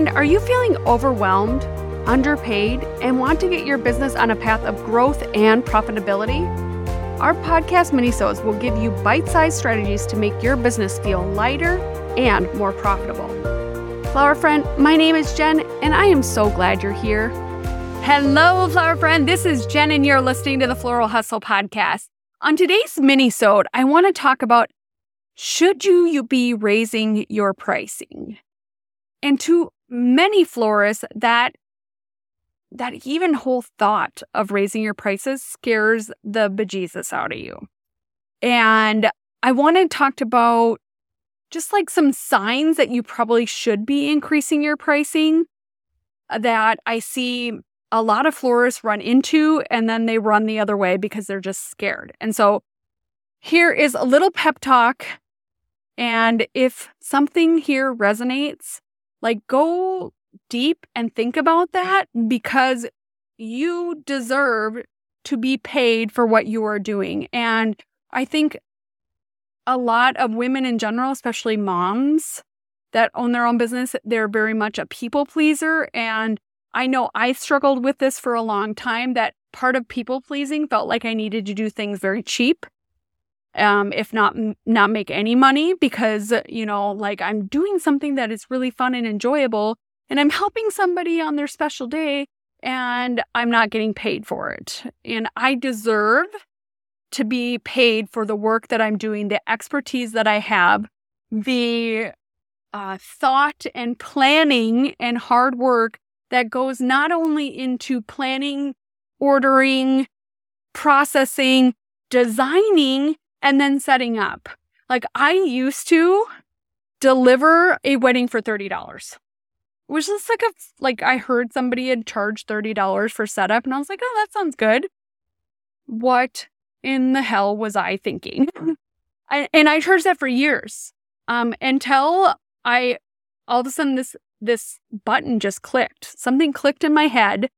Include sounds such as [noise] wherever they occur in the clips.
friend, are you feeling overwhelmed, underpaid, and want to get your business on a path of growth and profitability? Our podcast minisodes will give you bite-sized strategies to make your business feel lighter and more profitable. Flower friend, my name is Jen, and I am so glad you're here. Hello, flower friend. This is Jen, and you're listening to the Floral Hustle podcast. On today's minisode, I want to talk about should you be raising your pricing? And to many florists, that that even whole thought of raising your prices scares the bejesus out of you. And I want to talk about just like some signs that you probably should be increasing your pricing that I see a lot of florists run into and then they run the other way because they're just scared. And so here is a little pep talk. And if something here resonates, like go deep and think about that because you deserve to be paid for what you are doing. And I think a lot of women in general, especially moms that own their own business, they're very much a people pleaser. And I know I struggled with this for a long time that part of people pleasing felt like I needed to do things very cheap. Um, if not not make any money because you know like i'm doing something that is really fun and enjoyable and i'm helping somebody on their special day and i'm not getting paid for it. And i deserve to be paid for the work that i'm doing the expertise that i have the uh, thought and planning and hard work that goes not only into planning, ordering, processing, designing, and then setting up. Like I used to deliver a wedding for $30. Which is like a like I heard somebody had charged $30 for setup and I was like, "Oh, that sounds good." What in the hell was I thinking? [laughs] I, and I charged that for years. Um until I all of a sudden this this button just clicked. Something clicked in my head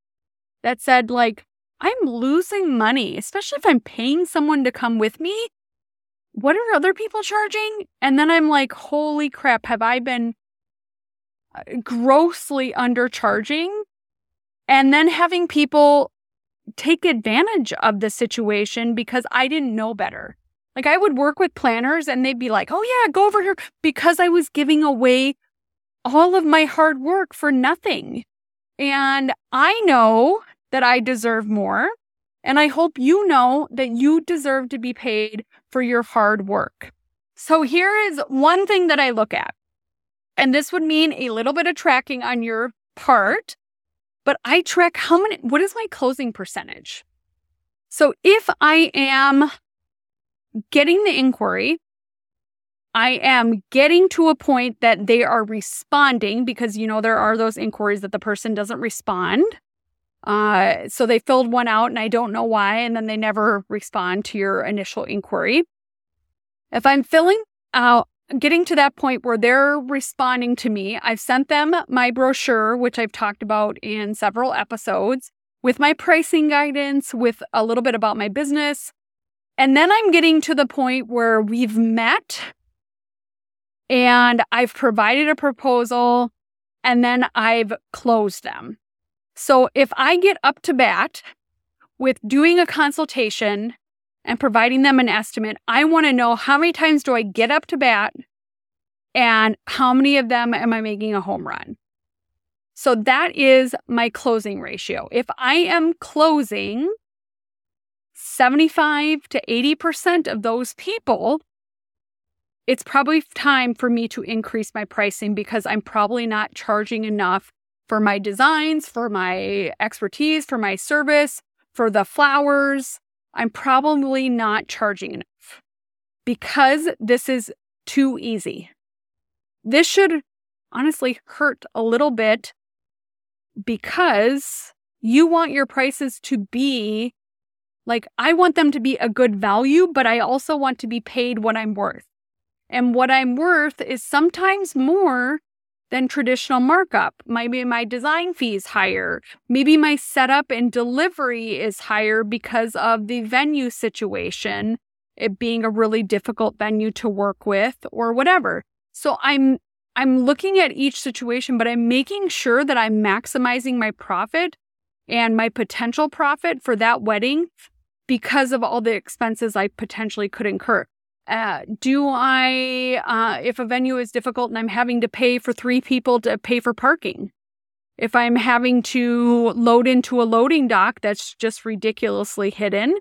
that said, like, I'm losing money, especially if I'm paying someone to come with me. What are other people charging? And then I'm like, holy crap, have I been uh, grossly undercharging? And then having people take advantage of the situation because I didn't know better. Like I would work with planners and they'd be like, oh yeah, go over here because I was giving away all of my hard work for nothing. And I know that I deserve more. And I hope you know that you deserve to be paid for your hard work. So here is one thing that I look at. And this would mean a little bit of tracking on your part, but I track how many, what is my closing percentage? So if I am getting the inquiry I am getting to a point that they are responding because, you know, there are those inquiries that the person doesn't respond. Uh, so they filled one out and I don't know why, and then they never respond to your initial inquiry. If I'm filling out, getting to that point where they're responding to me, I've sent them my brochure, which I've talked about in several episodes, with my pricing guidance, with a little bit about my business. And then I'm getting to the point where we've met and I've provided a proposal and then I've closed them. So if I get up to bat with doing a consultation and providing them an estimate, I want to know how many times do I get up to bat and how many of them am I making a home run? So that is my closing ratio. If I am closing 75 to 80% of those people, it's probably time for me to increase my pricing because I'm probably not charging enough for my designs, for my expertise, for my service, for the flowers. I'm probably not charging enough because this is too easy. This should honestly hurt a little bit because you want your prices to be like, I want them to be a good value, but I also want to be paid what I'm worth. And what I'm worth is sometimes more than traditional markup. Maybe my design fee is higher. Maybe my setup and delivery is higher because of the venue situation, it being a really difficult venue to work with or whatever. So I'm I'm looking at each situation, but I'm making sure that I'm maximizing my profit and my potential profit for that wedding because of all the expenses I potentially could incur. Uh, do I, uh, if a venue is difficult and I'm having to pay for three people to pay for parking, if I'm having to load into a loading dock that's just ridiculously hidden,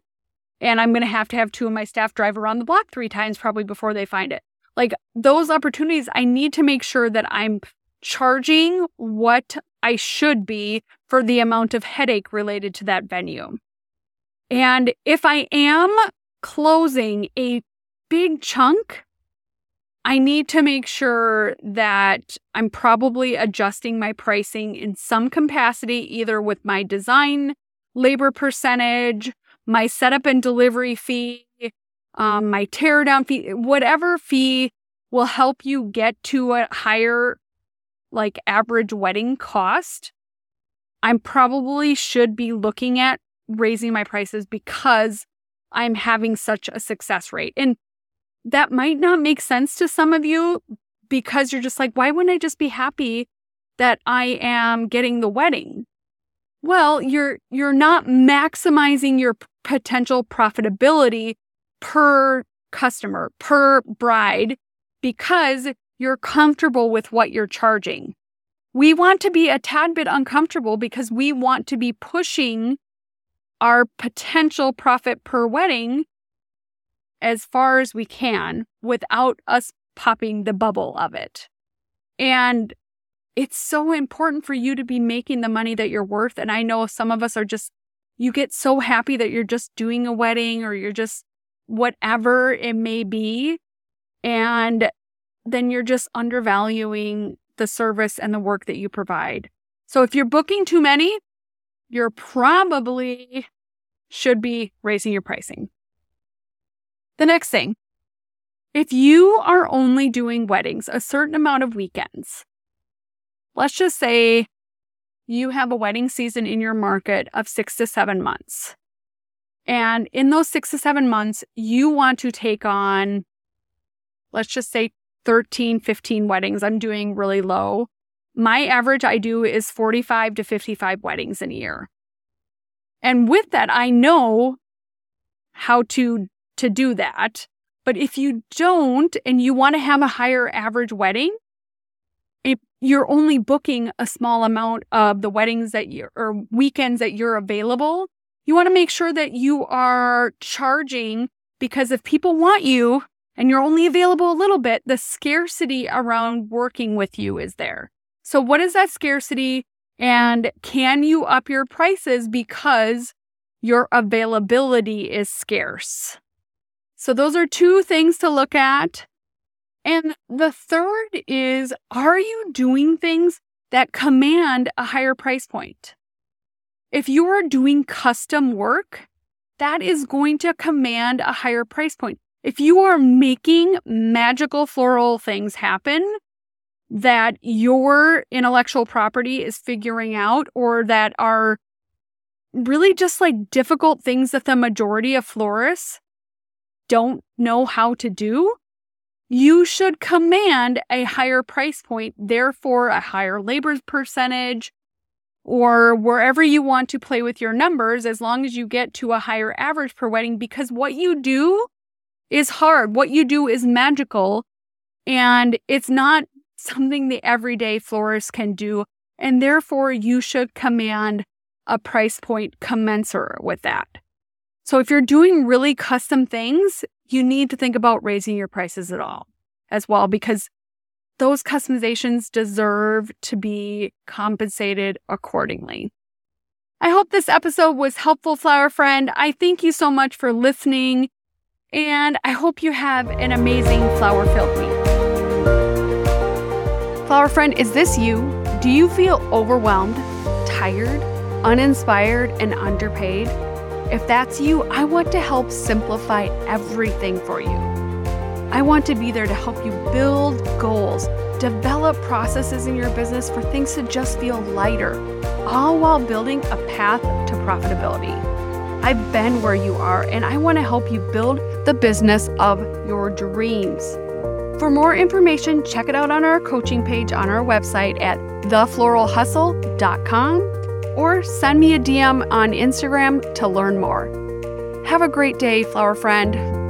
and I'm going to have to have two of my staff drive around the block three times probably before they find it. Like those opportunities, I need to make sure that I'm charging what I should be for the amount of headache related to that venue. And if I am closing a big chunk, I need to make sure that I'm probably adjusting my pricing in some capacity, either with my design labor percentage, my setup and delivery fee, um, my teardown fee, whatever fee will help you get to a higher, like average wedding cost. I'm probably should be looking at raising my prices because I'm having such a success rate. And that might not make sense to some of you because you're just like, why wouldn't I just be happy that I am getting the wedding? Well, you're you're not maximizing your potential profitability per customer, per bride because you're comfortable with what you're charging. We want to be a tad bit uncomfortable because we want to be pushing our potential profit per wedding as far as we can without us popping the bubble of it. And it's so important for you to be making the money that you're worth. And I know some of us are just, you get so happy that you're just doing a wedding or you're just whatever it may be. And then you're just undervaluing the service and the work that you provide. So if you're booking too many, you're probably should be raising your pricing. The next thing, if you are only doing weddings a certain amount of weekends, let's just say you have a wedding season in your market of six to seven months. And in those six to seven months, you want to take on, let's just say 13, 15 weddings. I'm doing really low. My average I do is 45 to 55 weddings in a year. And with that, I know how to to do that. But if you don't and you want to have a higher average wedding, if you're only booking a small amount of the weddings that you or weekends that you're available, you want to make sure that you are charging because if people want you and you're only available a little bit, the scarcity around working with you is there. So what is that scarcity? And can you up your prices because your availability is scarce? So those are two things to look at. And the third is are you doing things that command a higher price point? If you are doing custom work, that is going to command a higher price point. If you are making magical floral things happen that your intellectual property is figuring out or that are really just like difficult things that the majority of florists don't know how to do, you should command a higher price point, therefore, a higher labor percentage, or wherever you want to play with your numbers, as long as you get to a higher average per wedding, because what you do is hard. What you do is magical, and it's not something the everyday florist can do. And therefore, you should command a price point commensurate with that. So if you're doing really custom things, you need to think about raising your prices at all as well, because those customizations deserve to be compensated accordingly. I hope this episode was helpful, flower friend. I thank you so much for listening, and I hope you have an amazing flower filled week. Flower friend, is this you? Do you feel overwhelmed, tired, uninspired, and underpaid? If that's you, I want to help simplify everything for you. I want to be there to help you build goals, develop processes in your business for things to just feel lighter, all while building a path to profitability. I've been where you are, and I want to help you build the business of your dreams. For more information, check it out on our coaching page on our website at thefloralhustle.com or send me a DM on Instagram to learn more. Have a great day, flower friend.